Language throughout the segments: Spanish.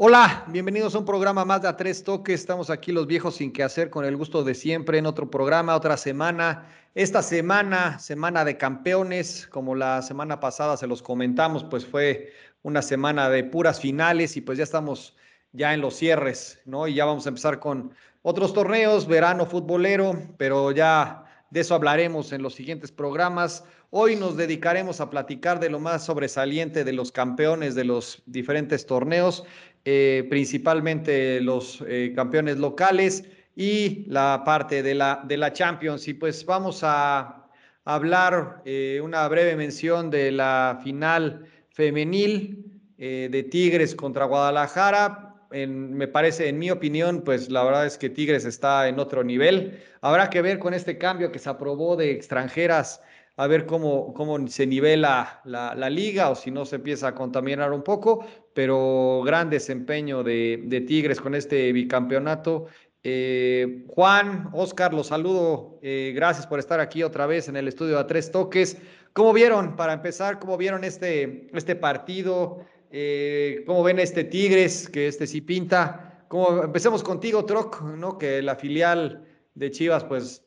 Hola, bienvenidos a un programa más de A Tres Toques. Estamos aquí los viejos sin qué hacer, con el gusto de siempre, en otro programa, otra semana. Esta semana, semana de campeones, como la semana pasada se los comentamos, pues fue una semana de puras finales y pues ya estamos ya en los cierres, ¿no? Y ya vamos a empezar con otros torneos, verano futbolero, pero ya de eso hablaremos en los siguientes programas. Hoy nos dedicaremos a platicar de lo más sobresaliente de los campeones de los diferentes torneos eh, principalmente los eh, campeones locales y la parte de la, de la Champions. Y pues vamos a hablar eh, una breve mención de la final femenil de Tigres contra Guadalajara. me parece, en mi opinión, pues la verdad es que Tigres está en otro nivel. Habrá que ver con este cambio que se aprobó de extranjeras a ver cómo, cómo se nivela la, la, liga o si no se empieza a contaminar un poco, pero gran desempeño de, Tigres con este bicampeonato. Eh, Juan, Oscar, los saludo. Eh, gracias por estar aquí otra vez en el estudio a tres toques. ¿Cómo vieron, para empezar, cómo vieron este, este partido? Eh, ¿Cómo ven este Tigres, que este sí pinta? ¿Cómo, empecemos contigo, Troc, ¿no? que la filial de Chivas, pues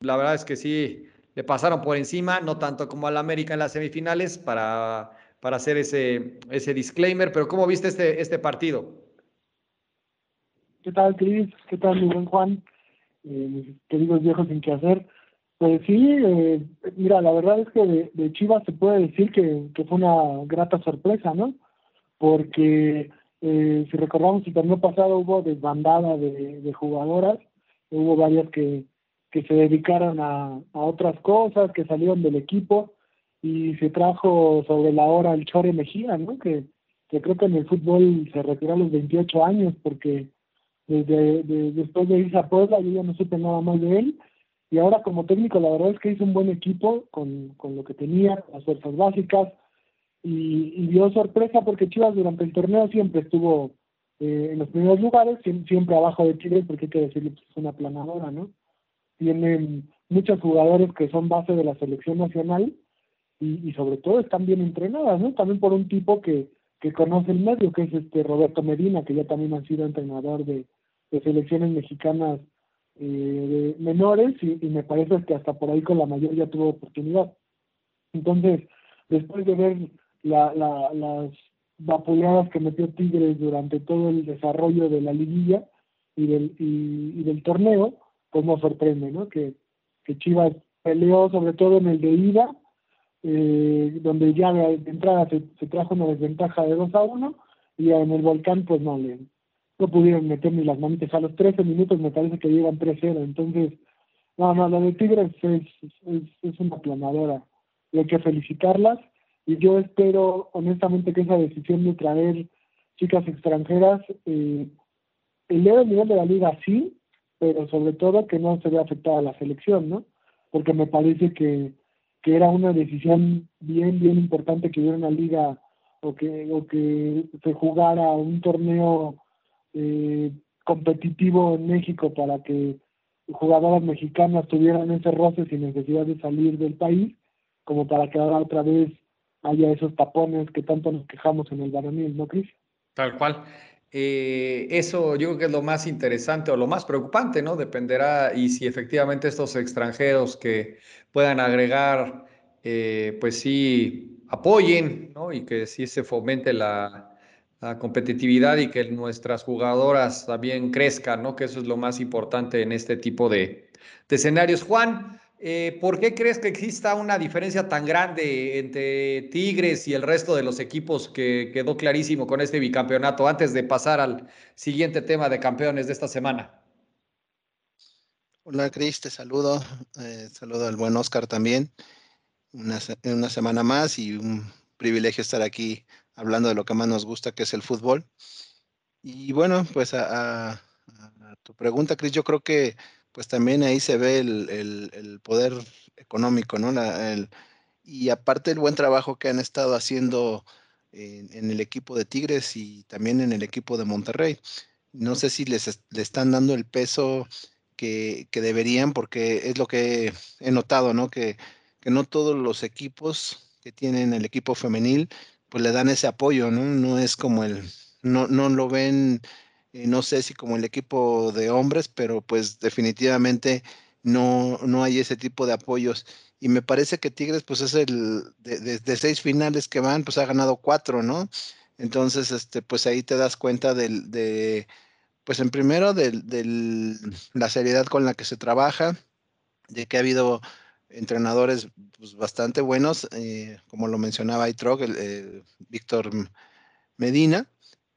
la verdad es que sí, le pasaron por encima, no tanto como al América en las semifinales, para, para hacer ese, ese disclaimer, pero ¿cómo viste este, este partido? ¿Qué tal, Cris? ¿Qué tal, mi buen Juan? Eh, queridos viejos sin qué hacer. Pues sí, eh, mira, la verdad es que de, Chivas se puede decir que, que, fue una grata sorpresa, ¿no? Porque eh, si recordamos el torneo pasado hubo desbandada de, de jugadoras, hubo varias que, que se dedicaron a, otras cosas, que salieron del equipo y se trajo sobre la hora el Chore Mejía, ¿no? Que, que creo que en el fútbol se retiró a los 28 años porque desde después de irse a Puebla yo ya no supe nada más de él y ahora como técnico la verdad es que hizo un buen equipo con, con lo que tenía, las fuerzas básicas y, dio sorpresa porque Chivas durante el torneo siempre estuvo eh, en los primeros lugares, siempre abajo de Tigres porque hay que decirle que es una planadora, ¿no? tienen muchos jugadores que son base de la selección nacional y, sobre todo están bien entrenadas, ¿no? También por un tipo que, que conoce el medio, que es este Roberto Medina, que ya también ha sido entrenador de, selecciones mexicanas eh, de menores y, me parece que hasta por ahí con la mayor ya tuvo oportunidad. Entonces, después de ver la, la, las vapuleadas que metió Tigres durante todo el desarrollo de la liguilla y del, y del torneo, pues nos sorprende, ¿no? Que, que Chivas peleó sobre todo en el de ida, eh, donde ya de, entrada se, trajo una desventaja de 2 a 1 y en el volcán pues no le no pudieron meter ni las manitas a los 13 minutos me parece que llevan 3-0 entonces no no lo de Tigres es, es, es una planadora y hay que felicitarlas y yo espero honestamente que esa decisión de traer chicas extranjeras eh, eleve el nivel de la liga sí pero sobre todo que no se vea afectada la selección, ¿no? Porque me parece que, que era una decisión bien, bien importante que hubiera una liga o que, o que se jugara un torneo eh, competitivo en México para que jugadoras mexicanas tuvieran ese roce sin necesidad de salir del país, como para que ahora otra vez haya esos tapones que tanto nos quejamos en el varonil, ¿no, Cris? Tal cual. Eh, eso yo creo que es lo más interesante o lo más preocupante, ¿no? Dependerá y si efectivamente estos extranjeros que puedan agregar, eh, pues sí, apoyen, ¿no? Y que sí se fomente la, competitividad y que nuestras jugadoras también crezcan, ¿no? Que eso es lo más importante en este tipo de, de escenarios. Juan, eh, ¿por qué crees que exista una diferencia tan grande entre Tigres y el resto de los equipos que quedó clarísimo con este bicampeonato antes de pasar al siguiente tema de campeones de esta semana? Hola Cris, te saludo. Eh, saludo al buen Oscar también. Una, una semana más y un privilegio estar aquí hablando de lo que más nos gusta, que es el fútbol. Y bueno, pues a, a tu pregunta, Cris, yo creo que pues también ahí se ve el, poder económico, ¿no? y aparte el buen trabajo que han estado haciendo en, el equipo de Tigres y también en el equipo de Monterrey. No sé si les le están dando el peso que, deberían, porque es lo que he notado, ¿no? Que, que no todos los equipos que tienen el equipo femenil, pues le dan ese apoyo, ¿no? No es como el, no, no lo ven, eh, no sé si como el equipo de hombres, pero pues definitivamente no, no hay ese tipo de apoyos. Y me parece que Tigres, pues es el, de, seis finales que van, pues ha ganado cuatro, ¿no? Entonces, este, pues ahí te das cuenta del, de, pues en primero, de, la seriedad con la que se trabaja, de que ha habido entrenadores pues, bastante buenos, eh, como lo mencionaba Aitrog, el, eh, Víctor Medina,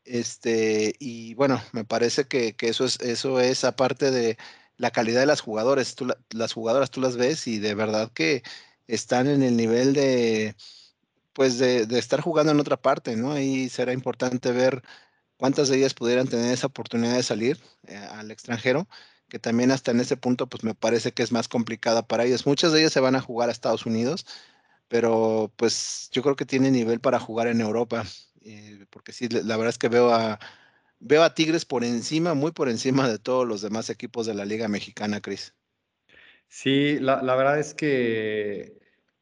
este, y bueno, me parece que, eso, es, eso es aparte de la calidad de las jugadoras, tú, las jugadoras tú las ves y de verdad que están en el nivel de, pues de, estar jugando en otra parte, ¿no? Ahí será importante ver cuántas de ellas pudieran tener esa oportunidad de salir eh, al extranjero, que también hasta en ese punto, pues me parece que es más complicada para ellas. Muchas de ellas se van a jugar a Estados Unidos, pero pues yo creo que tiene nivel para jugar en Europa, eh, porque sí, la verdad es que veo a, veo a Tigres por encima, muy por encima de todos los demás equipos de la Liga Mexicana, Cris. Sí, la, verdad es que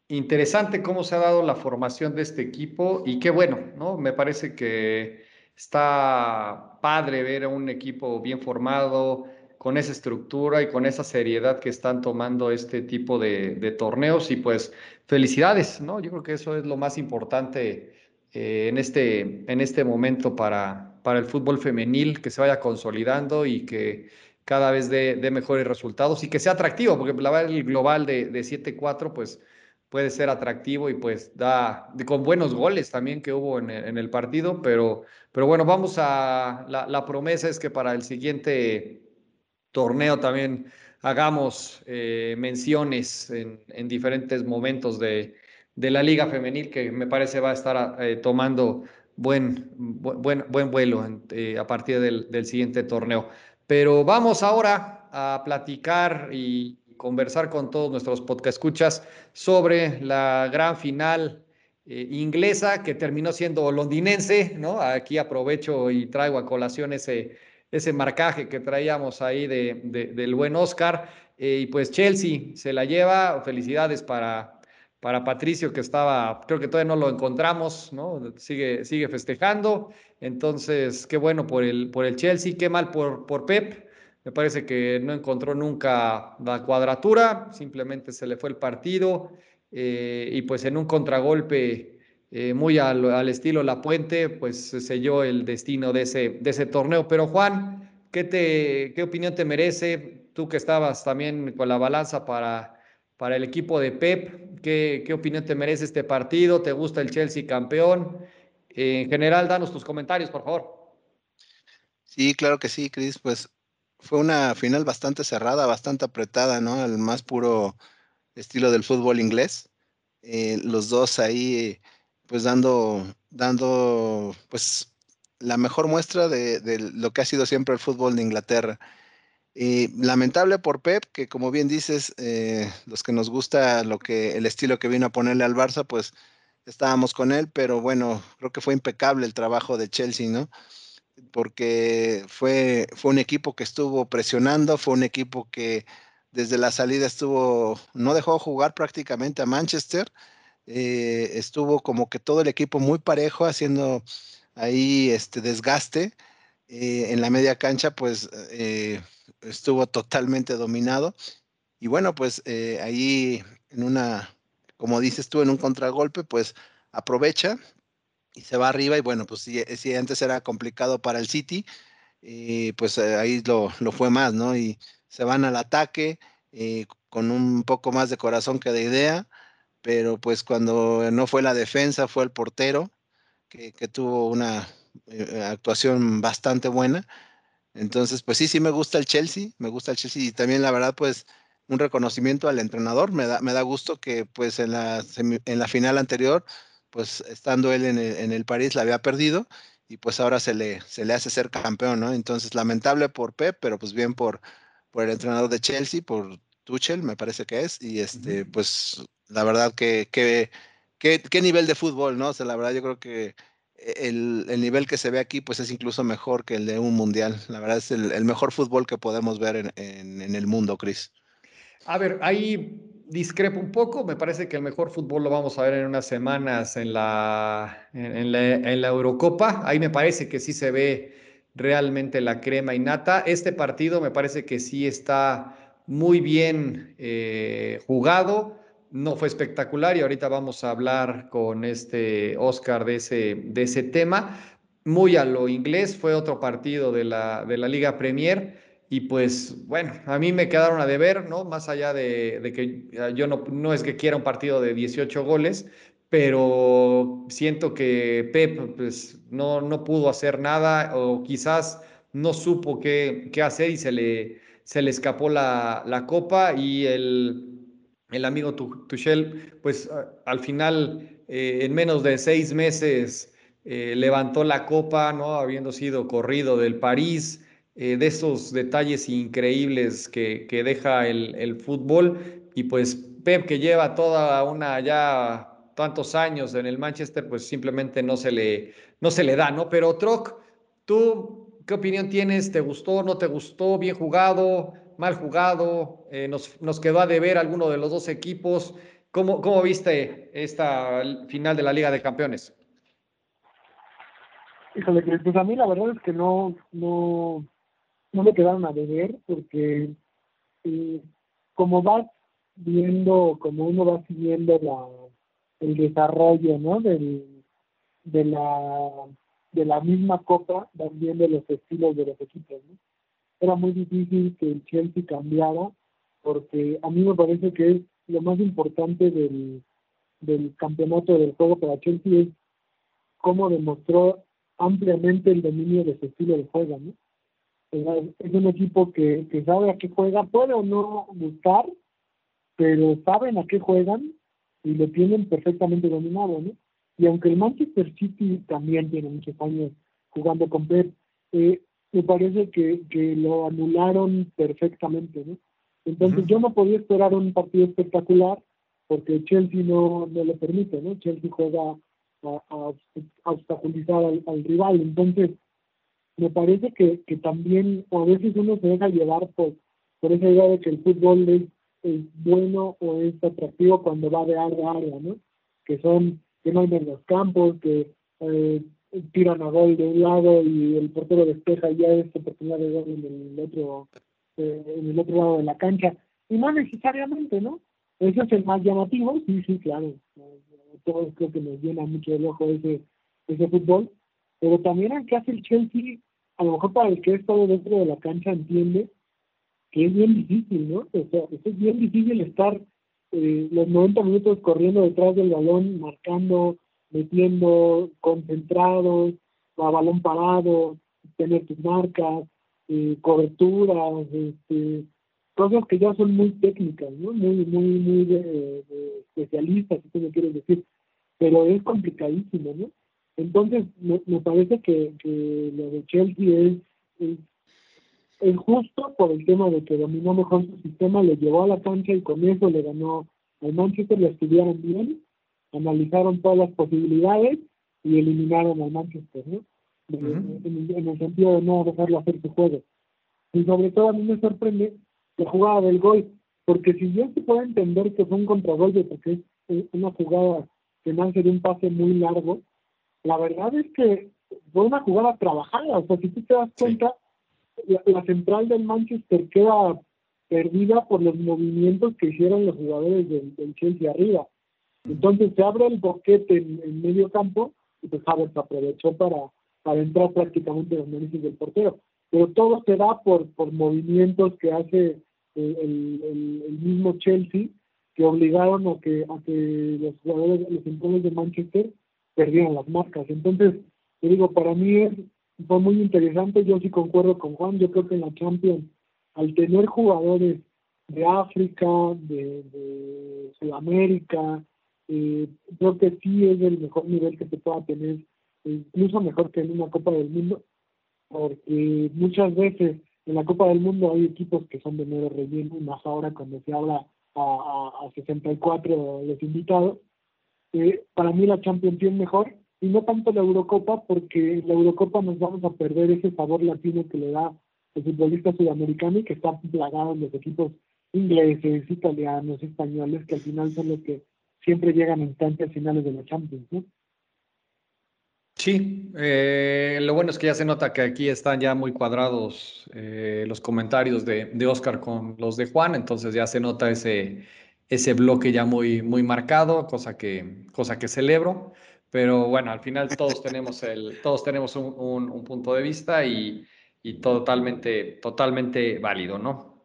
interesante cómo se ha dado la formación de este equipo y qué bueno, ¿no? Me parece que está padre ver a un equipo bien formado, con esa estructura y con esa seriedad que están tomando este tipo de torneos y pues felicidades, ¿no? Yo creo que eso es lo más importante eh, en, este, en este momento para, para el fútbol femenil, que se vaya consolidando y que cada vez dé, mejores resultados y que sea atractivo, porque la verdad el global de, de 7-4 pues puede ser atractivo y pues da con buenos goles también que hubo en, en el partido, pero, pero bueno, vamos a, la, la, promesa es que para el siguiente torneo también hagamos eh, menciones en, en diferentes momentos de, de la Liga Femenil, que me parece va a estar eh, tomando buen, buen, buen vuelo eh, a partir del, del, siguiente torneo. Pero vamos ahora a platicar y conversar con todos nuestros podcast escuchas sobre la gran final eh, inglesa que terminó siendo londinense, ¿no? Aquí aprovecho y traigo a colación ese, ese marcaje que traíamos ahí de, del buen Oscar. y pues Chelsea se la lleva. Felicidades para, para Patricio, que estaba, creo que todavía no lo encontramos, ¿no? Sigue, sigue festejando. Entonces, qué bueno por el, por el Chelsea, qué mal por, por Pep. Me parece que no encontró nunca la cuadratura, simplemente se le fue el partido eh, y pues en un contragolpe eh, muy al, estilo La Puente, pues se selló el destino de ese, de ese torneo. Pero Juan, ¿qué, te, ¿qué opinión te merece? Tú que estabas también con la balanza para para el equipo de Pep. ¿Qué, ¿Qué, opinión te merece este partido? ¿Te gusta el Chelsea campeón? en general, danos tus comentarios, por favor. Sí, claro que sí, Cris. Pues fue una final bastante cerrada, bastante apretada, ¿no? El más puro estilo del fútbol inglés. Eh, los dos ahí, pues dando, dando, pues la mejor muestra de, lo que ha sido siempre el fútbol de Inglaterra. Y lamentable por Pep, que como bien dices, eh, los que nos gusta lo que, el estilo que vino a ponerle al Barça, pues estábamos con él, pero bueno, creo que fue impecable el trabajo de Chelsea, ¿no? Porque fue, fue un equipo que estuvo presionando, fue un equipo que desde la salida estuvo, no dejó jugar prácticamente a Manchester, eh, estuvo como que todo el equipo muy parejo haciendo ahí este desgaste. Eh, en la media cancha, pues estuvo totalmente dominado. Y bueno, pues eh, ahí en una, como dices tú, en un contragolpe, pues aprovecha y se va arriba. Y bueno, pues si, si antes era complicado para el City, eh, pues eh, ahí lo, lo, fue más, ¿no? Y se van al ataque con un poco más de corazón que de idea, pero pues cuando no fue la defensa, fue el portero que, que tuvo una actuación bastante buena entonces, pues sí, sí me gusta el Chelsea, me gusta el Chelsea y también la verdad, pues un reconocimiento al entrenador. Me da, me da gusto que pues en la, en la final anterior, pues estando él en el, en el, París, la había perdido y pues ahora se le, se le hace ser campeón, ¿no? Entonces, lamentable por Pep, pero pues bien por, por el entrenador de Chelsea, por Tuchel, me parece que es. Y este, pues la verdad que, que, que, qué nivel de fútbol, ¿no? O sea, la verdad yo creo que el, el, nivel que se ve aquí pues es incluso mejor que el de un mundial. La verdad es el, mejor fútbol que podemos ver en, en, en el mundo, Chris. A ver, hay discrepo un poco, me parece que el mejor fútbol lo vamos a ver en unas semanas en la, en, la, Eurocopa, ahí me parece que sí se ve realmente la crema y nata. Este partido me parece que sí está muy bien eh, jugado, no fue espectacular y ahorita vamos a hablar con este Oscar de ese, de ese tema. Muy a lo inglés, fue otro partido de la, de la Liga Premier y pues bueno, a mí me quedaron a deber, ¿no? Más allá de, que ah, yo no, no es que quiera un partido de 18 goles, pero siento que Pep pues, no, no pudo hacer nada o quizás no supo qué, qué hacer y se le, se le escapó la, la copa y el, el amigo Tuchel, pues al final, eh, en menos de seis meses, eh, levantó la copa, ¿no? Habiendo sido corrido del París, eh, de esos detalles increíbles que, deja el, fútbol. Y pues Pep, que lleva toda una ya tantos años en el Manchester, pues simplemente no se le, no se le da, ¿no? Pero Troc, ¿tú qué opinión tienes? ¿Te gustó, no te gustó? ¿Bien jugado? ¿Mal jugado? Eh, nos, nos, quedó a deber alguno de los dos equipos. ¿Cómo, cómo viste esta final de la Liga de Campeones? Híjole, pues a mí la verdad es que no, no, no me quedaron a deber porque eh, como vas viendo, como uno va siguiendo la, el desarrollo ¿no? Del, de, la, de la misma copa, van viendo los estilos de los equipos. ¿no? Era muy difícil que el Chelsea cambiara porque a mí me parece que es lo más importante del, del campeonato del juego para Chelsea es cómo demostró ampliamente el dominio de su estilo de juego, ¿no? es un equipo que, sabe a qué juega, puede o no gustar, pero saben a qué juegan y lo tienen perfectamente dominado, ¿no? Y aunque el Manchester City también tiene muchos años jugando con Pep, eh, me parece que, que lo anularon perfectamente, ¿no? Entonces yo no podía esperar un partido espectacular porque Chelsea no, no lo permite, ¿no? Chelsea juega a, a, obstaculizar al, al rival, entonces me parece que, que también a veces uno se deja llevar por, por esa idea de que el fútbol es, bueno o es atractivo cuando va de área a área, ¿no? Que son, que no hay los campos, que eh, tiran a gol de un lado y el portero despeja y ya es oportunidad de gol en el otro, eh, en el otro lado de la cancha. Y no necesariamente, ¿no? Eso es el más llamativo, sí, sí, claro. Todos creo que nos llena mucho el ojo ese, ese fútbol, pero también el que hace el Chelsea, a lo mejor para el que ha estado dentro de la cancha entiende que es bien difícil, ¿no? O sea, es bien difícil estar eh, los 90 minutos corriendo detrás del balón, marcando, metiendo, concentrados, a balón parado, tener tus marcas, eh, coberturas, este, cosas que ya son muy técnicas, ¿no? Muy, muy, muy de, de especialistas, si tú me quieres decir, pero es complicadísimo, ¿no? Entonces, me, parece que, lo de Chelsea es, es, justo por el tema de que dominó mejor su sistema, le llevó a la cancha y con eso le ganó al Manchester, le estudiaron bien, analizaron todas las posibilidades y eliminaron al Manchester, ¿no? en, el sentido de no dejarlo hacer su juego. Y sobre todo a mí me sorprende la jugada del gol, porque si yo se puede entender que fue un contragolpe, porque es una jugada que nace de un pase muy largo, la verdad es que fue una jugada trabajada. O sea, si tú te das cuenta, la, central del Manchester queda perdida por los movimientos que hicieron los jugadores del, Chelsea arriba. Entonces se abre el boquete en, medio campo y pues Havertz aprovechó para, para entrar prácticamente los narices del portero. Pero todo se da por, por movimientos que hace el, el, mismo Chelsea que obligaron a que, a que los jugadores, los centrales de Manchester perdieron las marcas. Entonces, te digo, para mí es, fue muy interesante, yo sí concuerdo con Juan, yo creo que en la Champions, al tener jugadores de África, de, Sudamérica, eh, creo que sí es el mejor nivel que se pueda tener, incluso mejor que en una Copa del Mundo, porque muchas veces en la Copa del Mundo hay equipos que son de mero relleno, más ahora cuando se habla a, a, a 64 los invitados, para mí la Champions es mejor y no tanto la Eurocopa porque en la Eurocopa nos vamos a perder ese sabor latino que le da el futbolista sudamericano y que está plagado en los equipos ingleses, italianos, españoles, que al final son los que siempre llegan en tantas finales de la Champions, ¿no? Sí, eh, lo bueno es que ya se nota que aquí están ya muy cuadrados eh, los comentarios de, de, Oscar con los de Juan, entonces ya se nota ese, ese bloque ya muy, muy marcado, cosa que, cosa que celebro, pero bueno, al final todos tenemos, el, todos tenemos un, un, un punto de vista y, y totalmente, totalmente válido, ¿no?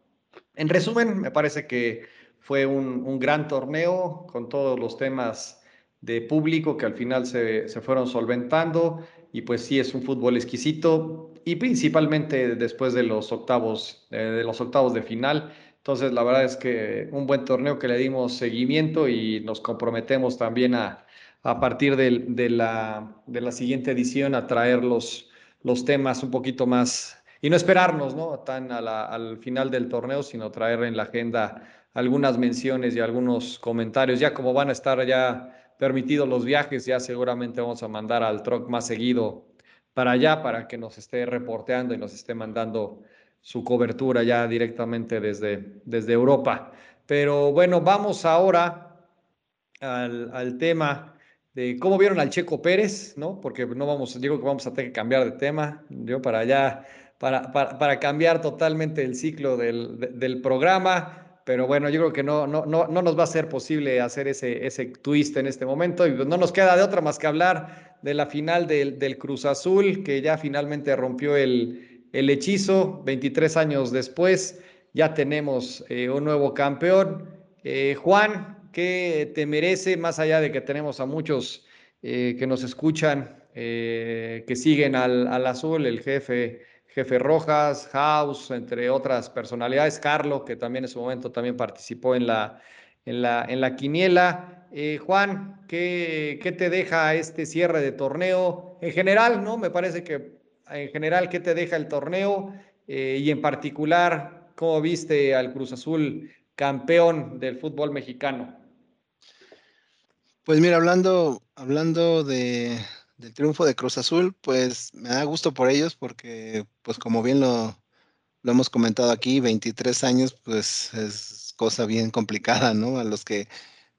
En resumen, me parece que fue un, un gran torneo con todos los temas de público que al final se, se, fueron solventando y pues sí es un fútbol exquisito y principalmente después de los octavos eh, de los octavos de final entonces la verdad es que un buen torneo que le dimos seguimiento y nos comprometemos también a, a partir de, de, la, de la siguiente edición a traer los, los temas un poquito más y no esperarnos ¿no? tan al final del torneo sino traer en la agenda algunas menciones y algunos comentarios ya como van a estar ya permitido los viajes, ya seguramente vamos a mandar al truck más seguido para allá para que nos esté reporteando y nos esté mandando su cobertura ya directamente desde, desde Europa. Pero bueno, vamos ahora al, al, tema de cómo vieron al Checo Pérez, ¿no? Porque no vamos, digo que vamos a tener que cambiar de tema, yo para allá, para, para, para cambiar totalmente el ciclo del, del programa pero bueno, yo creo que no, no, no, no nos va a ser posible hacer ese, ese twist en este momento y no nos queda de otra más que hablar de la final del, del Cruz Azul, que ya finalmente rompió el, el hechizo 23 años después. Ya tenemos eh, un nuevo campeón. Eh, Juan, ¿qué te merece, más allá de que tenemos a muchos eh, que nos escuchan, que siguen al, al azul, el jefe Jefe Rojas, House, entre otras personalidades, Carlo, que también en su momento también participó en la, en la, en la quiniela. Eh, Juan, ¿qué, ¿qué, te deja este cierre de torneo? En general, ¿no? Me parece que en general, ¿qué te deja el torneo? Eh, y en particular, ¿cómo viste al Cruz Azul campeón del fútbol mexicano? Pues mira, hablando, hablando de, del triunfo de Cruz Azul, pues me da gusto por ellos porque, pues como bien lo, hemos comentado aquí, 23 años, pues es cosa bien complicada, ¿no? A los que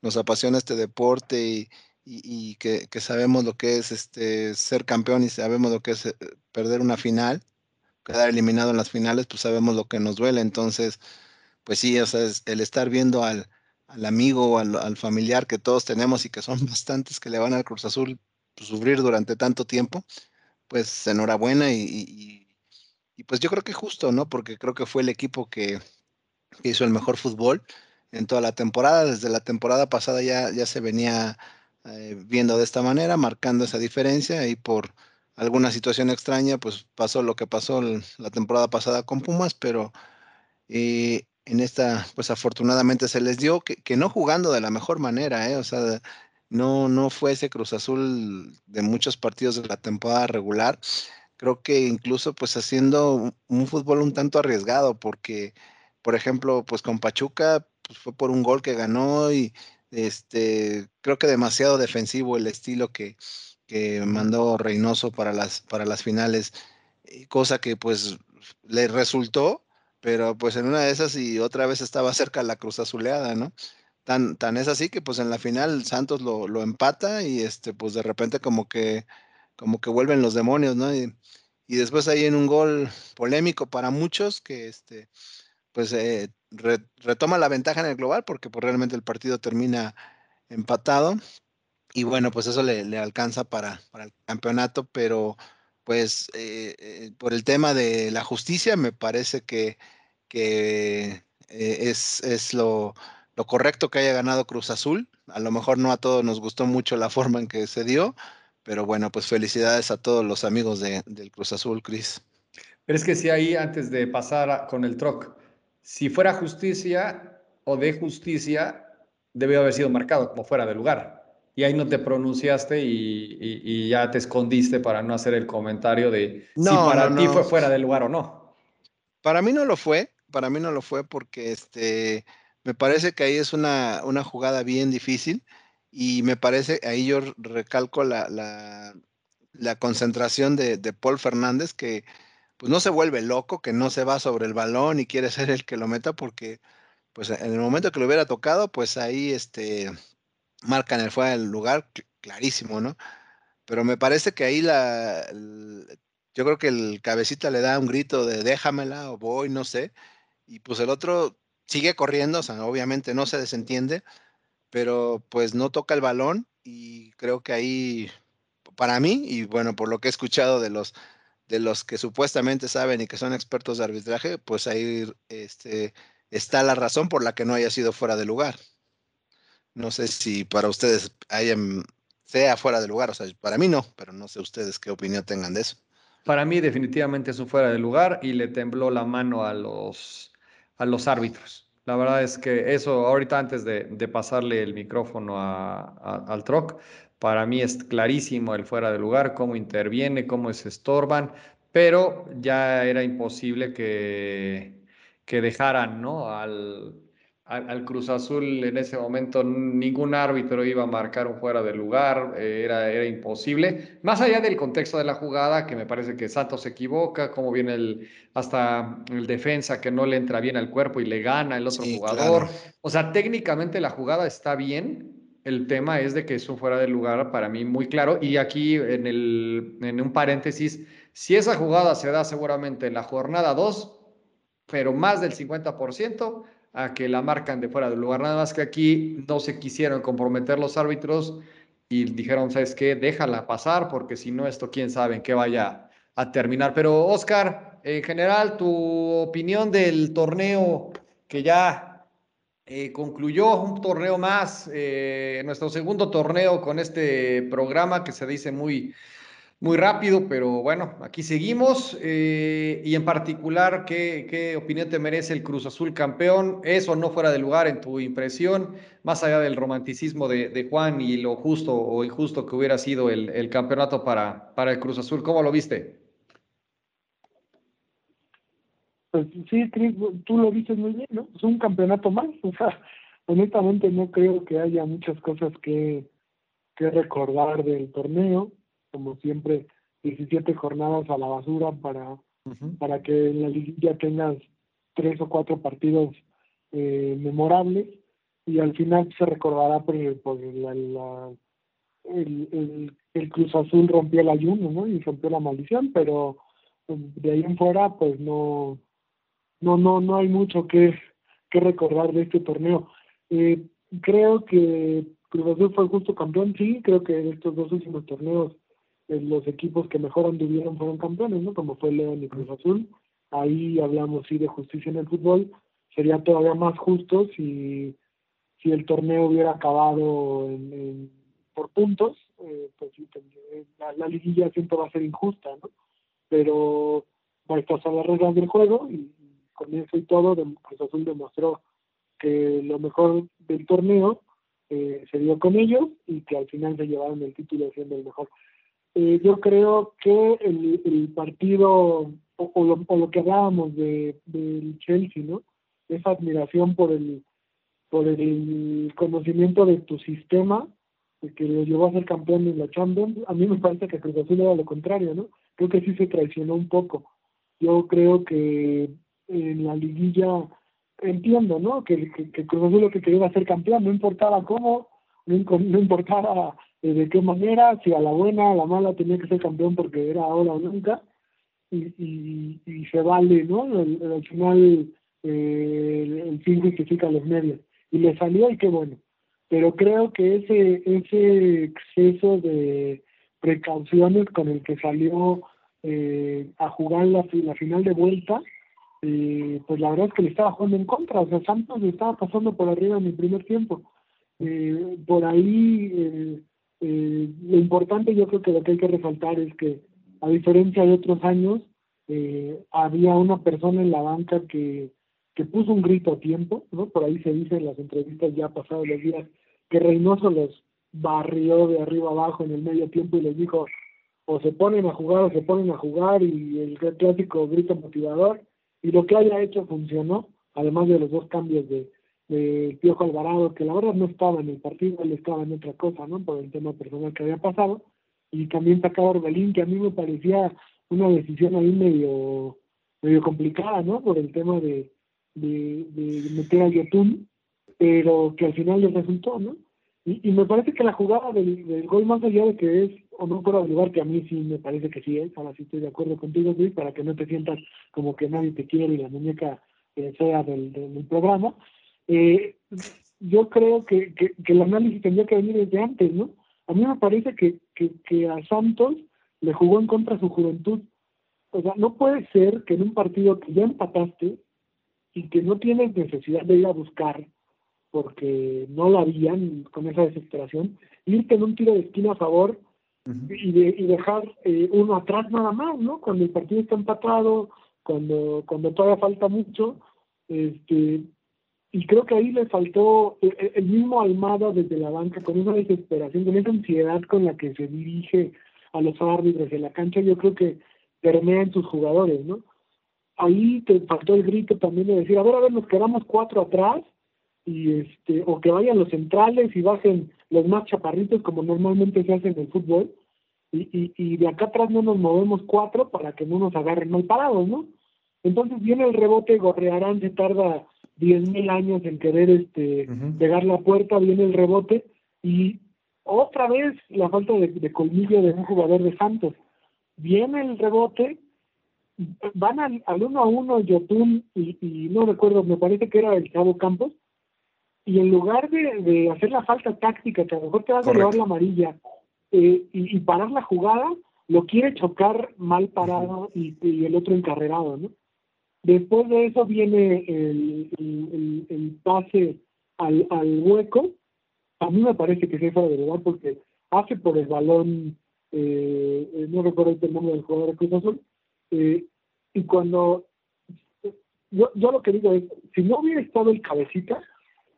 nos apasiona este deporte y, que, sabemos lo que es este ser campeón y sabemos lo que es eh, perder una final, quedar eliminado en las finales, pues sabemos lo que nos duele. Entonces, pues sí, o sea, es el estar viendo al, amigo o al, familiar que todos tenemos y que son bastantes que le van al Cruz Azul, sufrir durante tanto tiempo, pues enhorabuena y, y, pues yo creo que justo, ¿no? Porque creo que fue el equipo que, que, hizo el mejor fútbol en toda la temporada. Desde la temporada pasada ya, ya se venía eh, viendo de esta manera, marcando esa diferencia y por alguna situación extraña, pues pasó lo que pasó la temporada pasada con Pumas, pero eh, en esta, pues afortunadamente se les dio que, que, no jugando de la mejor manera, ¿eh? o sea, no, no fue ese Cruz Azul de muchos partidos de la temporada regular. Creo que incluso pues haciendo un, fútbol un tanto arriesgado, porque, por ejemplo, pues con Pachuca pues, fue por un gol que ganó y este, creo que demasiado defensivo el estilo que, que mandó Reynoso para las, para las finales, cosa que pues le resultó, pero pues en una de esas y otra vez estaba cerca la Cruz Azuleada, ¿no? Tan, tan es así que pues en la final Santos lo, lo, empata y este pues de repente como que como que vuelven los demonios, ¿no? Y, y después ahí en un gol polémico para muchos que este pues eh, re, retoma la ventaja en el global porque pues realmente el partido termina empatado y bueno pues eso le, le alcanza para, para, el campeonato pero pues eh, eh, por el tema de la justicia me parece que, que es, es lo lo correcto que haya ganado Cruz Azul. A lo mejor no a todos nos gustó mucho la forma en que se dio, pero bueno, pues felicidades a todos los amigos de, del Cruz Azul, Cris. Pero es que si ahí, antes de pasar a, con el troc, si fuera justicia o de justicia, debió haber sido marcado como fuera de lugar. Y ahí no te pronunciaste y, y, y ya te escondiste para no hacer el comentario de no, si para no, ti no. fue fuera de lugar o no. Para mí no lo fue, para mí no lo fue porque este me parece que ahí es una, una jugada bien difícil y me parece, ahí yo recalco la, la, la concentración de, de, Paul Fernández, que pues no se vuelve loco, que no se va sobre el balón y quiere ser el que lo meta, porque pues en el momento que lo hubiera tocado, pues ahí este, marcan el fuera del lugar clarísimo, ¿no? Pero me parece que ahí la, yo creo que el cabecita le da un grito de déjamela o voy, no sé, y pues el otro sigue corriendo, o sea, obviamente no se desentiende, pero pues no toca el balón y creo que ahí, para mí, y bueno, por lo que he escuchado de los, de los que supuestamente saben y que son expertos de arbitraje, pues ahí este, está la razón por la que no haya sido fuera de lugar. No sé si para ustedes hayan, sea fuera de lugar, o sea, para mí no, pero no sé ustedes qué opinión tengan de eso. Para mí definitivamente es un fuera de lugar y le tembló la mano a los, a los árbitros. La verdad es que eso, ahorita antes de, pasarle el micrófono al TROC, para mí es clarísimo el fuera de lugar, cómo interviene, cómo se estorban, pero ya era imposible que, que dejaran ¿no? al, al, Cruz Azul en ese momento ningún árbitro iba a marcar un fuera de lugar, eh, era, era imposible. Más allá del contexto de la jugada, que me parece que Santos se equivoca, como viene el, hasta el defensa que no le entra bien al cuerpo y le gana el otro jugador. O sea, técnicamente la jugada está bien. El tema es de que es un fuera de lugar para mí muy claro. Y aquí en, el, en un paréntesis, si esa jugada se da seguramente en la jornada 2, pero más del 50%, a que la marcan de fuera del lugar. Nada más que aquí no se quisieron comprometer los árbitros y dijeron, ¿sabes qué? Déjala pasar porque si no, esto quién sabe en qué vaya a terminar. Pero Oscar, en general, tu opinión del torneo que ya eh, concluyó, un torneo más, eh, nuestro segundo torneo con este programa que se dice muy muy rápido, pero bueno, aquí seguimos. Eh, y en particular, ¿qué, opinión te merece el Cruz Azul campeón? ¿Eso no fuera de lugar en tu impresión? Más allá del romanticismo de, Juan y lo justo o injusto que hubiera sido el, campeonato para, para el Cruz Azul, ¿cómo lo viste? Pues sí, tú lo viste muy bien, ¿no? Es un campeonato más. O sea, honestamente no creo que haya muchas cosas que, que recordar del torneo como siempre, 17 jornadas a la basura para, para que en la liguilla tengas tres o cuatro partidos eh, memorables y al final se recordará por, por la, el, el, Cruz Azul rompió el ayuno ¿no? y rompió la maldición, pero pues, de ahí en fuera pues no no no no hay mucho que, que recordar de este torneo. Eh, creo que Cruz Azul fue justo campeón, sí, creo que en estos dos últimos torneos los equipos que mejor anduvieron fueron campeones, ¿no? Como fue León y Cruz Azul. Ahí hablamos sí de justicia en el fútbol. Sería todavía más justo si, si el torneo hubiera acabado en, por puntos, eh, pues la, la, liguilla siempre va a ser injusta, ¿no? Pero bueno, estas son las reglas del juego y, con eso y todo, Cruz Azul demostró que lo mejor del torneo eh, se dio con ellos y que al final se llevaron el título siendo el mejor. Eh, yo creo que el, partido o, lo, que hablábamos de, del Chelsea, ¿no? Esa admiración por el, por el conocimiento de tu sistema, que lo llevó a ser campeón en la Champions, a mí me parece que Cruz Azul era lo contrario, ¿no? Creo que sí se traicionó un poco. Yo creo que en la liguilla entiendo, ¿no? Que, que, Cruz Azul lo que quería era ser campeón, no importaba cómo, no, no importaba de qué manera, si a la buena, a la mala tenía que ser campeón porque era ahora o nunca, y, y, se vale, ¿no? al final eh, el, fin justifica los medios. Y le salió y qué bueno. Pero creo que ese, ese exceso de precauciones con el que salió eh, a jugar la, la final de vuelta, eh, pues la verdad es que le estaba jugando en contra. O sea, Santos le estaba pasando por arriba en el primer tiempo. Eh, por ahí eh, lo importante yo creo que lo que hay que resaltar es que a diferencia de otros años, eh, había una persona en la banca que, que puso un grito a tiempo, ¿no? Por ahí se dice en las entrevistas ya pasados los días que Reynoso los barrió de arriba abajo en el medio tiempo y les dijo o se ponen a jugar o se ponen a jugar y el clásico grito motivador y lo que haya hecho funcionó, además de los dos cambios de, de Piojo Alvarado, que la verdad no estaba en el partido, él estaba en otra cosa, ¿no? Por el tema personal que había pasado. Y también sacaba Orbelín, que a mí me parecía una decisión ahí medio, medio complicada, ¿no? Por el tema de, de, de meter a Yotun, pero que al final les resultó, ¿no? Y, y me parece que la jugada del, del, gol, más allá de que es o no fuera de que a mí sí me parece que sí es, ahora sí estoy de acuerdo contigo, Luis, para que no te sientas como que nadie te quiere y la muñeca eh, sea del, del, programa. Eh, yo creo que, que, que, el análisis tendría que venir desde antes, ¿no? A mí me parece que, que, que a Santos le jugó en contra su juventud. O sea, no puede ser que en un partido que ya empataste y que no tienes necesidad de ir a buscar porque no lo habían con esa desesperación, irte en un tiro de esquina a favor y, de, y dejar eh, uno atrás nada más, ¿no? Cuando el partido está empatado, cuando, cuando todavía falta mucho, este y creo que ahí le faltó el, mismo Almada desde la banca, con esa desesperación, con esa ansiedad con la que se dirige a los árbitros de la cancha, yo creo que permea en sus jugadores, ¿no? Ahí te faltó el grito también de decir, a ver, a ver, nos quedamos cuatro atrás y este o que vayan los centrales y bajen los más chaparritos como normalmente se hace en el fútbol y, y, y de acá atrás no nos movemos cuatro para que no nos agarren mal parados, ¿no? Entonces viene el rebote, Gorrearán se tarda diez mil años en querer este uh -huh. pegar la puerta, viene el rebote y otra vez la falta de, de colmillo de un jugador de Santos. Viene el rebote, van al, al uno a uno Yotun y, y no recuerdo, me parece que era el Cabo Campos, y en lugar de, de, hacer la falta táctica, que a lo mejor te vas a llevar la amarilla eh, y, y, parar la jugada, lo quiere chocar mal parado y, y, el otro encarrerado, ¿no? Después de eso viene el, pase al, al, hueco. A mí me parece que es fuera de lugar porque hace por el balón, eh, eh no recuerdo el nombre del jugador de Cruz Azul, eh, y cuando yo, yo lo que digo es, si no hubiera estado el cabecita,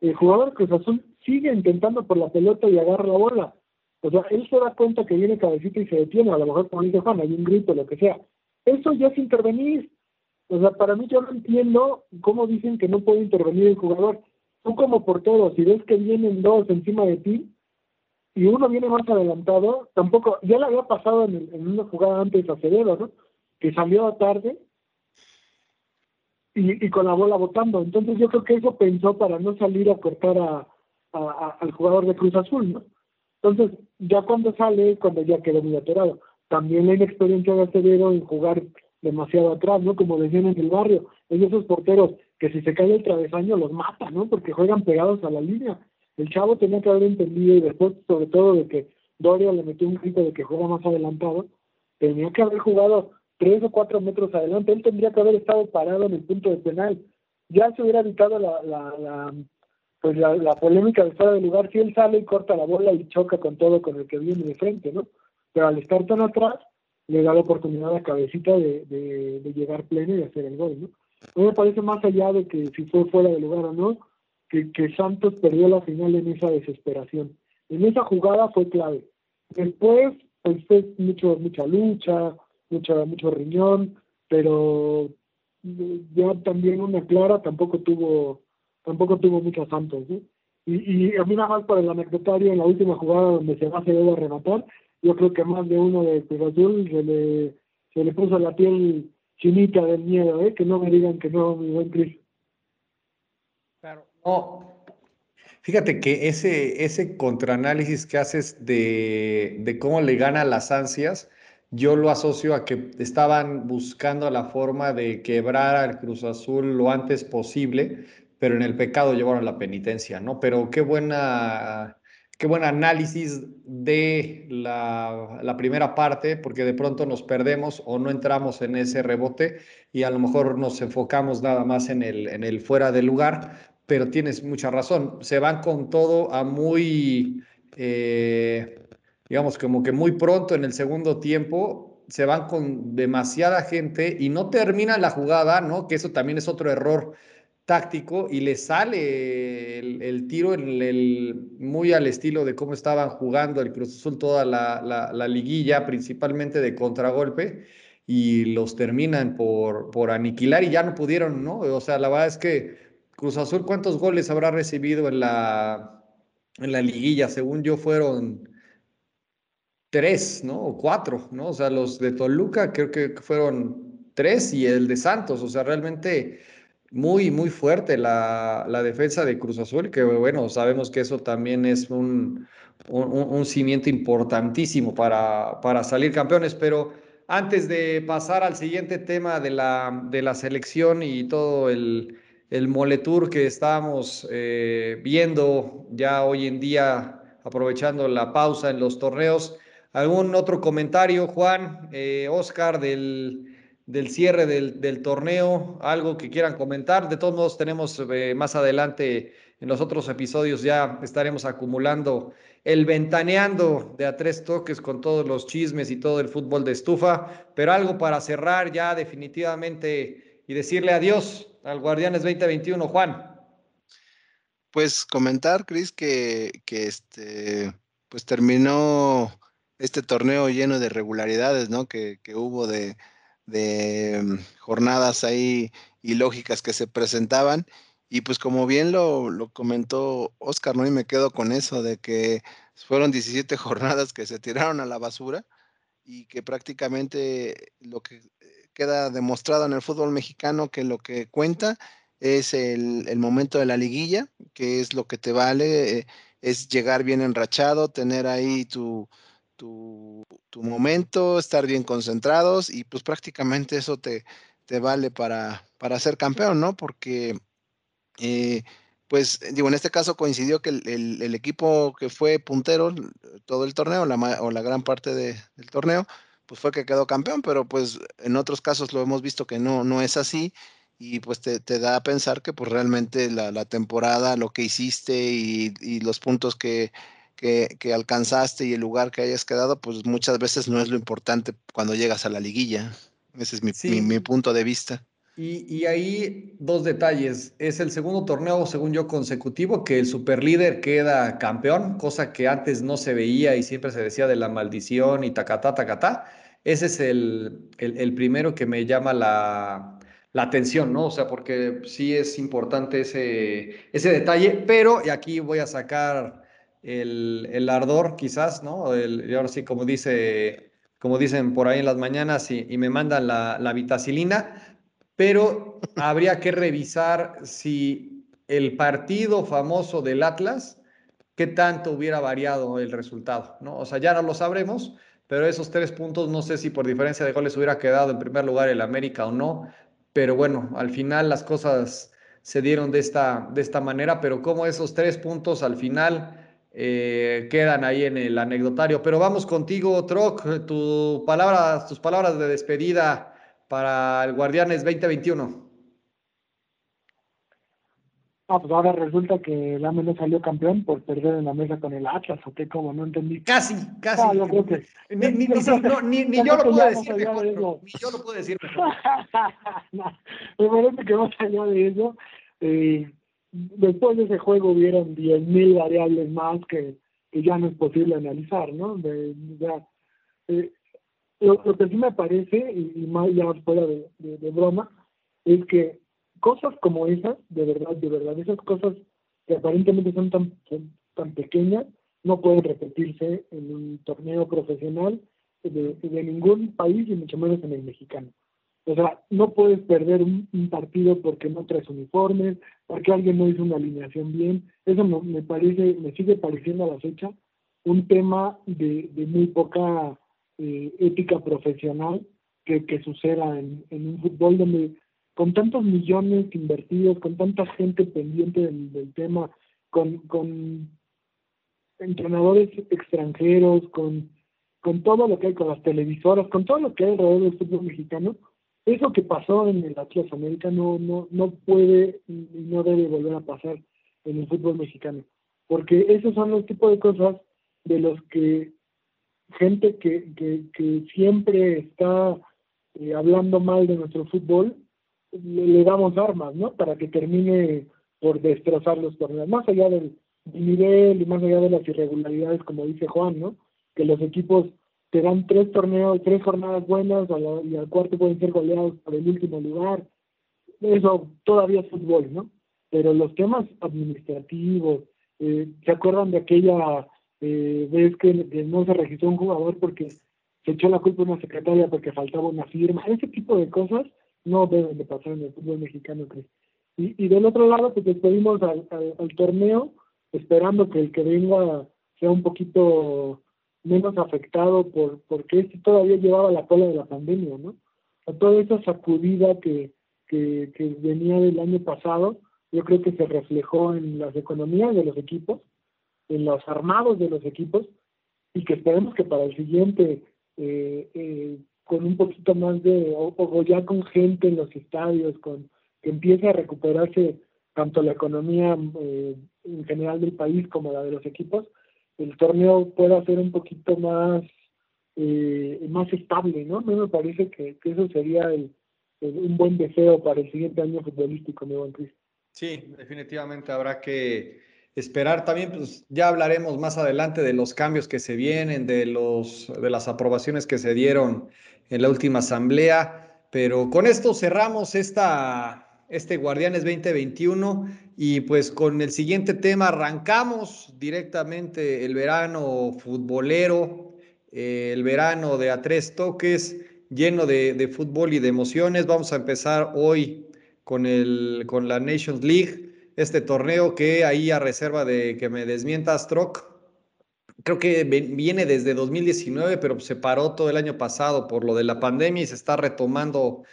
el jugador Cruz Azul sigue intentando por la pelota y agarra la bola. O sea, él se da cuenta que viene cabecita y se detiene, a lo mejor como dice Juan, hay un grito, lo que sea. Eso ya es intervenir. O sea, para mí yo no entiendo cómo dicen que no puede intervenir el jugador. Tú como portero, si ves que vienen dos encima de ti y uno viene más adelantado, tampoco, ya le había pasado en, en una jugada antes a Acevedo, ¿no? Que salió tarde y, con la bola botando. Entonces yo creo que eso pensó para no salir a cortar a, al jugador de Cruz Azul, ¿no? Entonces, ya cuando sale, cuando ya quedó muy atorado. También la inexperiencia de Acevedo en jugar demasiado atrás, ¿no? Como decían en el barrio, es de esos porteros que si se cae el travesaño los mata, ¿no? Porque juegan pegados a la línea. El chavo tenía que haber entendido y después, sobre todo, de que Doria le metió un grito de que juega más adelantado, tenía que haber jugado tres o cuatro metros adelante, él tendría que haber estado parado en el punto de penal. Ya se hubiera evitado la, la, la pues la, la, polémica de fuera de lugar si él sale y corta la bola y choca con todo con el que viene de frente, ¿no? Pero al estar tan atrás, le da la oportunidad a Cabecita de, de, de llegar pleno y hacer el gol, ¿no? A mí me parece más allá de que si fue fuera de lugar o no, que, que Santos perdió la final en esa desesperación. En esa jugada fue clave. Después, pues fue mucho, mucha lucha, mucho, mucho riñón, pero ya también una clara tampoco tuvo tampoco tuvo muchos santos ¿sí? y, y a mí nada más por el anecdotario en la última jugada donde se va a a rematar yo creo que más de uno de Cruz Azul se le se le puso la piel chinita del miedo ¿eh? que no me digan que no mi buen Cris claro no Fíjate que ese, ese contraanálisis que haces de, de cómo le gana las ansias, yo lo asocio a que estaban buscando la forma de quebrar al Cruz Azul lo antes posible, pero en el pecado llevaron la penitencia, ¿no? Pero qué buena, qué buen análisis de la, la, primera parte, porque de pronto nos perdemos o no entramos en ese rebote y a lo mejor nos enfocamos nada más en el, fuera de lugar, pero tienes mucha razón, se van con todo a muy... Eh, digamos, como que muy pronto en el segundo tiempo se van con demasiada gente y no termina la jugada, ¿no? Que eso también es otro error táctico y le sale el, tiro el, el, muy al estilo de cómo estaban jugando el Cruz Azul toda la, la, la, liguilla, principalmente de contragolpe, y los terminan por, por aniquilar y ya no pudieron, ¿no? O sea, la verdad es que Cruz Azul, ¿cuántos goles habrá recibido en la, en la liguilla? Según yo, fueron tres, ¿no? O cuatro, ¿no? O sea, los de Toluca creo que fueron tres y el de Santos, o sea, realmente muy, muy fuerte la, la, defensa de Cruz Azul, que bueno, sabemos que eso también es un, un, un cimiento importantísimo para, para, salir campeones, pero antes de pasar al siguiente tema de la, de la selección y todo el, el moletour que estamos eh, viendo ya hoy en día, aprovechando la pausa en los torneos, ¿algún otro comentario, Juan, eh, Oscar, del del cierre del, torneo, algo que quieran comentar. De todos modos, tenemos eh, más adelante en los otros episodios ya estaremos acumulando el ventaneando de a tres toques con todos los chismes y todo el fútbol de estufa, pero algo para cerrar ya definitivamente y decirle adiós al Guardianes 2021, Juan. Pues comentar, Cris, que, que este, pues terminó este torneo lleno de regularidades, ¿no? Que, que hubo de, de mm, jornadas ahí ilógicas que se presentaban. Y pues como bien lo, lo, comentó Oscar, ¿no? Y me quedo con eso de que fueron 17 jornadas que se tiraron a la basura y que prácticamente lo que queda demostrado en el fútbol mexicano que lo que cuenta es el, el momento de la liguilla, que es lo que te vale, eh, es llegar bien enrachado, tener ahí tu, tu, momento, estar bien concentrados y pues prácticamente eso te, te vale para, para ser campeón, ¿no? Porque, eh, pues digo, en este caso coincidió que el, equipo que fue puntero todo el torneo la, o la gran parte del torneo, pues fue que quedó campeón, pero pues en otros casos lo hemos visto que no, no es así y pues te, da a pensar que pues realmente la, temporada, lo que hiciste y los puntos que, que, alcanzaste y el lugar que hayas quedado, pues muchas veces no es lo importante cuando llegas a la liguilla. Ese es mi, mi, punto de vista. Y, y, ahí dos detalles. Es el segundo torneo, según yo, consecutivo que el superlíder queda campeón, cosa que antes no se veía y siempre se decía de la maldición y tacatá, tacatá. Ese es el, el, el primero que me llama la, la atención, ¿no? O sea, porque sí es importante ese, ese detalle, pero, y aquí voy a sacar el, ardor quizás, ¿no? El, y ahora sí, como, dice, como dicen por ahí en las mañanas y, me mandan la, la vitacilina, pero habría que revisar si el partido famoso del Atlas, qué tanto hubiera variado el resultado, ¿no? O sea, ya no lo sabremos, pero esos tres puntos no sé si por diferencia de goles hubiera quedado en primer lugar el América o no, pero bueno, al final las cosas se dieron de esta, de esta manera, pero como esos tres puntos al final eh, quedan ahí en el anecdotario. Pero vamos contigo, Troc, tu palabra, tus palabras de despedida para el Guardianes 2021. Ah, pues ahora resulta que el AME no salió campeón por perder en la mesa con el Atlas, o qué, como no entendí. Casi, casi. Ah, yo creo que, ni, ni, ni, ni, yo lo puedo decir mejor, de ni yo lo puedo decir mejor. me parece que más allá de eso, eh, después de ese juego hubieron 10.000 variables más que, que, ya no es posible analizar, ¿no? De, eh, lo, que sí me parece, y, más ya fuera de, de, broma, es que cosas como esas, de verdad, de verdad, esas cosas que aparentemente son tan, tan pequeñas, no pueden repetirse en un torneo profesional de, de ningún país y mucho menos en el mexicano. O sea, no puedes perder un, partido porque no traes uniformes, porque alguien no hizo una alineación bien. Eso me, parece, me sigue pareciendo a la fecha un tema de, muy poca eh, ética profesional que, que suceda en, un fútbol donde con tantos millones invertidos, con tanta gente pendiente del, tema, con, con entrenadores extranjeros, con, con todo lo que hay, con las televisoras, con todo lo que hay alrededor del fútbol mexicano, eso que pasó en el Atlas América no, no, no puede y no debe volver a pasar en el fútbol mexicano, porque esos son los tipos de cosas de los que gente que, que, siempre está eh, hablando mal de nuestro fútbol, le, damos armas, ¿no? Para que termine por destrozar los torneos, más allá del nivel y más allá de las irregularidades, como dice Juan, ¿no? Que los equipos te dan tres torneos, tres jornadas buenas y al cuarto pueden ser goleados por el último lugar. Eso todavía es fútbol, ¿no? Pero los temas administrativos, eh, ¿se acuerdan de aquella eh, vez que, no se registró un jugador porque se echó la culpa a una secretaria porque faltaba una firma? Ese tipo de cosas no deben de pasar en el fútbol mexicano, Y, y del otro lado, pues despedimos al, torneo esperando que el que venga sea un poquito menos afectado por porque este todavía llevaba la cola de la pandemia, ¿no? O toda esa sacudida que, que, que venía del año pasado, yo creo que se reflejó en las economías de los equipos, en los armados de los equipos, y que esperemos que para el siguiente, eh, eh, con un poquito más de, o, ya con gente en los estadios, con que empiece a recuperarse tanto la economía eh, en general del país como la de los equipos, el torneo pueda ser un poquito más más estable, ¿no? A mí me parece que, eso sería el, un buen deseo para el siguiente año futbolístico, mi buen Cristo. Sí, definitivamente habrá que esperar también, pues ya hablaremos más adelante de los cambios que se vienen, de, los, de las aprobaciones que se dieron en la última asamblea, pero con esto cerramos esta, este Guardianes 2021 y pues con el siguiente tema arrancamos directamente el verano futbolero, eh, el verano de a tres toques, lleno de, de fútbol y de emociones. Vamos a empezar hoy con, el, con la Nations League este torneo que ahí a reserva de que me desmienta Stroke, creo que viene desde 2019, pero se paró todo el año pasado por lo de la pandemia y se está retomando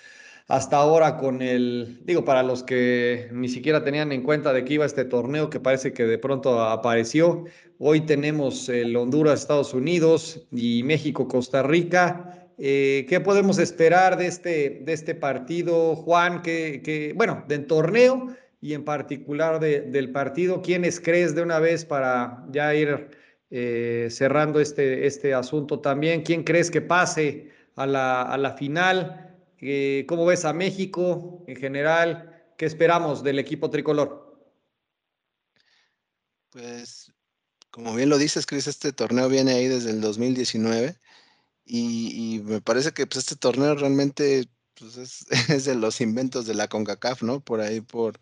hasta ahora con el, digo, para los que ni siquiera tenían en cuenta de que iba este torneo, que parece que de pronto apareció. Hoy tenemos el Honduras, Estados Unidos y México, Costa Rica. Eh, ¿Qué podemos esperar de este, de este partido, Juan? Que, bueno, del torneo y en particular del partido. ¿Quiénes crees de una vez para ya ir eh, cerrando este, este asunto también? ¿Quién crees que pase a la, a la final? Eh, ¿Cómo ves a México en general? ¿Qué esperamos del equipo tricolor? Pues, como bien lo dices, Cris, este torneo viene ahí desde el 2019 y, me parece que pues, este torneo realmente pues, es, es, de los inventos de la CONCACAF, ¿no? Por ahí, por,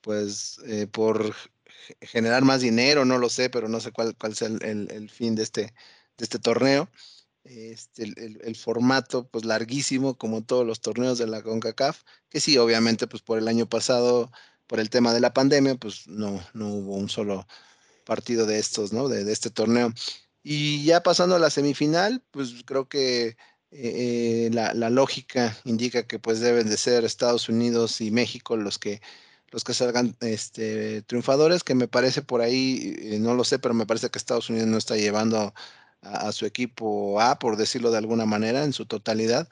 pues eh, por generar más dinero, no lo sé, pero no sé cuál, cuál sea el, fin de este, de este torneo. Este, el, formato, pues larguísimo, como todos los torneos de la CONCACAF, que sí, obviamente, pues por el año pasado, por el tema de la pandemia, pues no, no hubo un solo partido de estos, ¿no? De, este torneo. Y ya pasando a la semifinal, pues creo que eh, eh, la, la, lógica indica que pues deben de ser Estados Unidos y México los que los que salgan este, triunfadores, que me parece por ahí, eh, no lo sé, pero me parece que Estados Unidos no está llevando a, su equipo A, por decirlo de alguna manera, en su totalidad.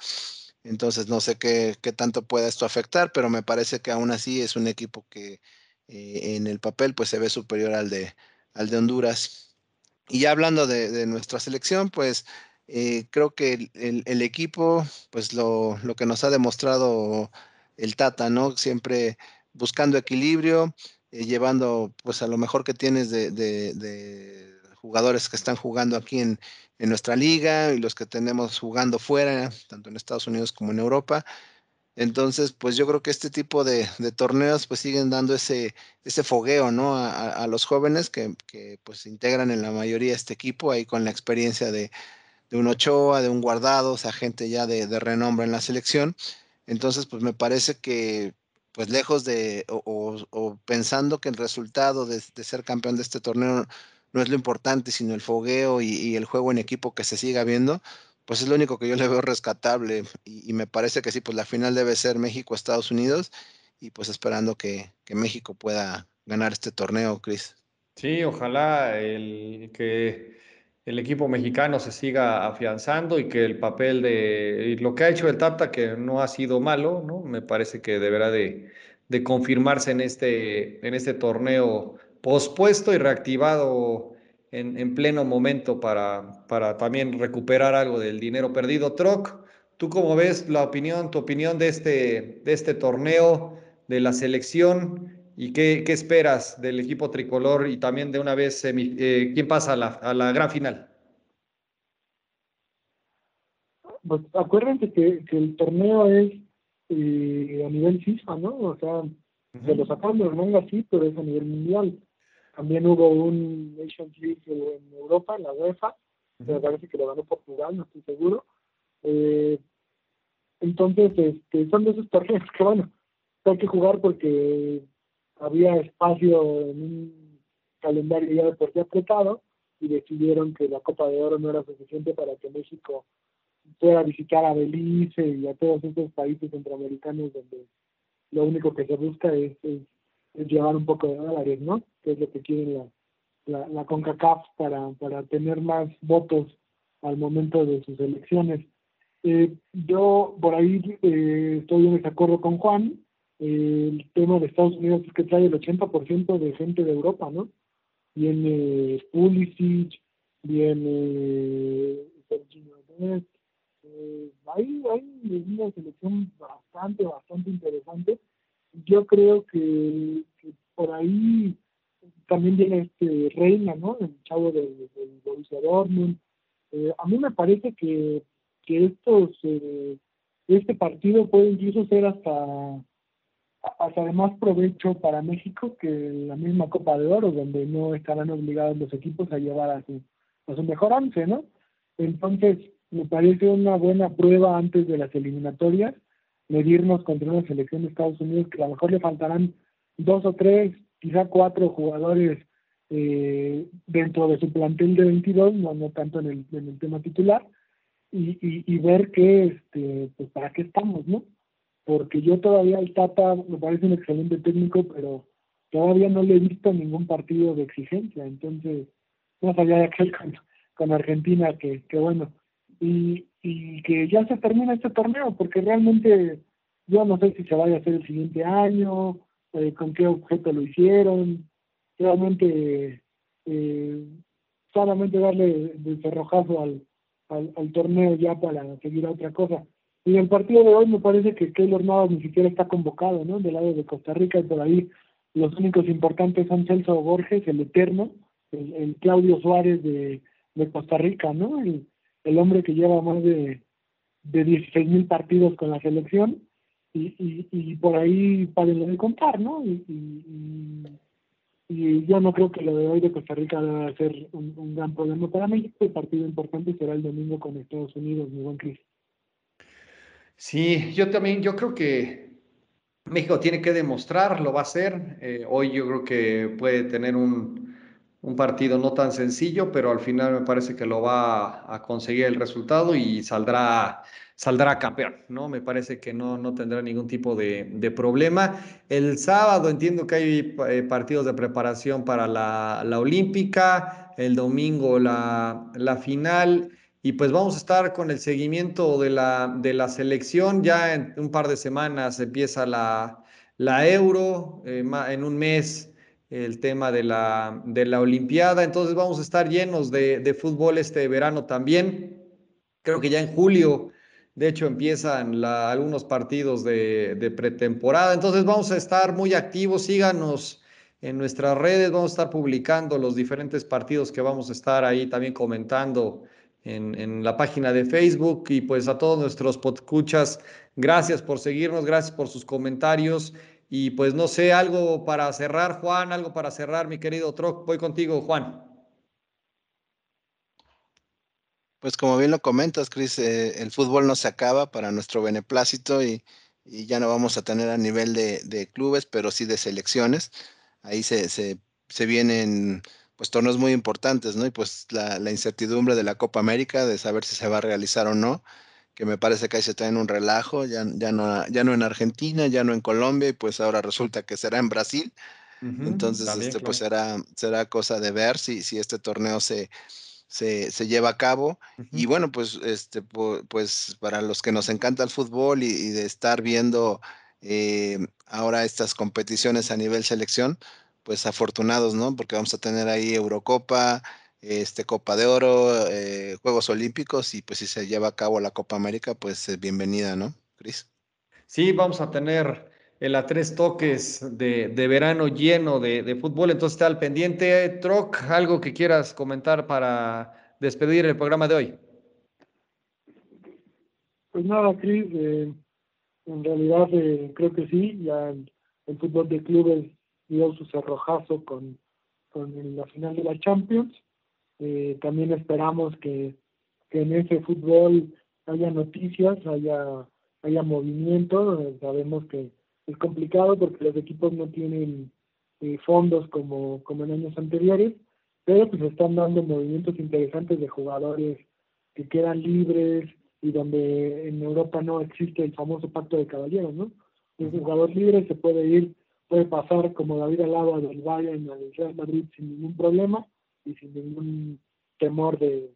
Entonces no sé qué, qué, tanto pueda esto afectar, pero me parece que aún así es un equipo que eh, en el papel pues se ve superior al de, al de Honduras. Y ya hablando de, nuestra selección, pues eh, creo que el, el, equipo, pues lo, lo, que nos ha demostrado el Tata, ¿no? Siempre buscando equilibrio, eh, llevando pues a lo mejor que tienes de, jugadores que están jugando aquí en, nuestra liga y los que tenemos jugando fuera, tanto en Estados Unidos como en Europa. Entonces, pues yo creo que este tipo de, torneos pues siguen dando ese, ese fogueo, ¿no? A, los jóvenes que, que, pues integran en la mayoría este equipo ahí con la experiencia de, de un Ochoa, de un Guardado, o sea, gente ya de, de renombre en la selección. Entonces, pues me parece que pues lejos de, o, pensando que el resultado de, ser campeón de este torneo no es lo importante, sino el fogueo y, el juego en equipo que se siga viendo, pues es lo único que yo le veo rescatable. Y, me parece que sí, pues la final debe ser México-Estados Unidos y pues esperando que, México pueda ganar este torneo, Cris. Sí, ojalá el que el equipo mexicano se siga afianzando y que el papel de lo que ha hecho el Tata, que no ha sido malo, ¿no? Me parece que deberá de, confirmarse en este, en este torneo pospuesto y reactivado en, en, pleno momento para, para también recuperar algo del dinero perdido. Troc, ¿tú cómo ves la opinión, tu opinión de este, de este torneo, de la selección? ¿Y qué, esperas del equipo tricolor y también de una vez eh, quién pasa a la, gran final? Pues acuérdense que, el torneo es eh, a nivel FIFA, ¿no? O sea, se lo sacaron de manga sí, pero es a nivel mundial. También hubo un Nations League en Europa, en la UEFA, me parece que lo ganó Portugal, no estoy seguro. Eh, entonces, este, son de esos torneos que, bueno, hay que jugar porque había espacio en un calendario ya deportivo apretado y decidieron que la Copa de Oro no era suficiente para que México pueda visitar a Belice y a todos estos países centroamericanos donde lo único que se busca es, es, llevar un poco de dólares, ¿no? Que es lo que quiere la, la, la CONCACAF para, para tener más votos al momento de sus elecciones. Eh, yo por ahí eh, estoy en desacuerdo con Juan. el tema de Estados Unidos es que trae el 80% de gente de Europa, ¿no? Viene Pulisic, viene eh, hay, hay una selección bastante, bastante interesante. Yo creo que, por ahí también viene este Reina, ¿no? El chavo del, del Borussia Dortmund. Eh, a mí me parece que, que estos eh, este partido puede incluso ser hasta hasta de más provecho para México que la misma Copa de Oro, donde no estarán obligados los equipos a llevar a su, a su mejor once, ¿no? Entonces, me parece una buena prueba antes de las eliminatorias, medirnos contra una selección de Estados Unidos que a lo mejor le faltarán dos o tres, quizá cuatro jugadores eh, dentro de su plantel de 22, no, no tanto en el, en el tema titular, y, y, ver que, este, pues, para qué estamos, ¿no? Porque yo todavía el Tata me parece un excelente técnico, pero todavía no le he visto ningún partido de exigencia, entonces, más allá de aquel con, con Argentina, que, que bueno, y, y que ya se termina este torneo, porque realmente yo no sé si se vaya a hacer el siguiente año, eh, con qué objeto lo hicieron, realmente eh, solamente darle de cerrojazo al, al, torneo ya para seguir a otra cosa. Y el partido de hoy me parece que Keylor Navas ni siquiera está convocado, ¿no? Del lado de Costa Rica y por ahí los únicos importantes son Celso Borges, el eterno, el, Claudio Suárez de, de Costa Rica, ¿no? El, el hombre que lleva más de, de 16 mil partidos con la selección y, y, y por ahí para de contar, ¿no? Y, y, y, yo no creo que lo de hoy de Costa Rica va a ser un, un gran problema para México. El partido importante será el domingo con Estados Unidos, mi buen Cris. Sí, yo también, yo creo que México tiene que demostrar, lo va a hacer. Eh, hoy yo creo que puede tener un, un partido no tan sencillo, pero al final me parece que lo va a conseguir el resultado y saldrá, saldrá campeón, ¿no? Me parece que no, no tendrá ningún tipo de, de problema. El sábado entiendo que hay eh, partidos de preparación para la, la Olímpica, el domingo la, la, final. Y pues vamos a estar con el seguimiento de la, de la selección. Ya en un par de semanas empieza la, la Euro, eh, en un mes el tema de la, de la Olimpiada. Entonces vamos a estar llenos de, de, fútbol este verano también. Creo que ya en julio, de hecho, empiezan algunos partidos de, de, pretemporada. Entonces vamos a estar muy activos. Síganos en nuestras redes. Vamos a estar publicando los diferentes partidos que vamos a estar ahí también comentando. En, en la página de Facebook y pues a todos nuestros podcuchas, gracias por seguirnos, gracias por sus comentarios y pues no sé, algo para cerrar, Juan, algo para cerrar, mi querido Troc. Voy contigo, Juan. Pues como bien lo comentas, Cris, eh, el fútbol no se acaba para nuestro beneplácito y, ya no vamos a tener a nivel de, clubes, pero sí de selecciones. Ahí se, se, se, vienen pues torneos muy importantes, ¿no? Y pues la, la incertidumbre de la Copa América, de saber si se va a realizar o no que me parece que ahí se traen un relajo, ya, ya, no, ya no en Argentina, ya no en Colombia, y pues ahora resulta que será en Brasil. Uh -huh, Entonces, también, este, claro. pues será, será cosa de ver si, si este torneo se, se, se lleva a cabo. Uh -huh. Y bueno, pues, este, pues para los que nos encanta el fútbol y, y de estar viendo eh, ahora estas competiciones a nivel selección, pues afortunados, ¿no? Porque vamos a tener ahí Eurocopa, este, Copa de Oro, eh, Juegos Olímpicos y pues si se lleva a cabo la Copa América, pues eh, bienvenida, ¿no, Cris? Sí, vamos a tener el a tres toques de, de verano lleno de, de, fútbol, entonces está al pendiente. Troc, algo que quieras comentar para despedir el programa de hoy. Pues nada, Cris, eh, en realidad eh, creo que sí, ya el, el, fútbol de clubes dio su cerrojazo con, con la final de la Champions eh, también esperamos que, que, en ese fútbol haya noticias, haya, haya movimiento. sabemos que es complicado porque los equipos no tienen eh, fondos como, como en años anteriores, pero pues están dando movimientos interesantes de jugadores que quedan libres y donde en Europa no existe el famoso pacto de caballeros, ¿no? Un jugador libre se puede ir, puede pasar como David Alaba del Bayern al Real Madrid sin ningún problema y sin ningún temor de,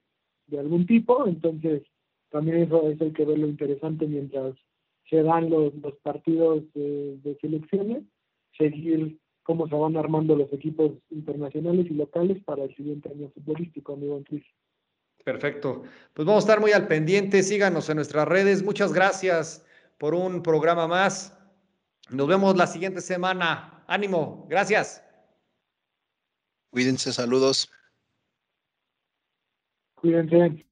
de algún tipo, entonces también eso, es hay que ver lo interesante mientras se dan los, los partidos de, de selecciones, seguir cómo se van armando los equipos internacionales y locales para el siguiente año futbolístico, amigo Cris. Perfecto. Pues vamos a estar muy al pendiente. Síganos en nuestras redes. Muchas gracias por un programa más. Nos vemos la siguiente semana. Ánimo. Gracias. Cuídense. Saludos. Cuídense.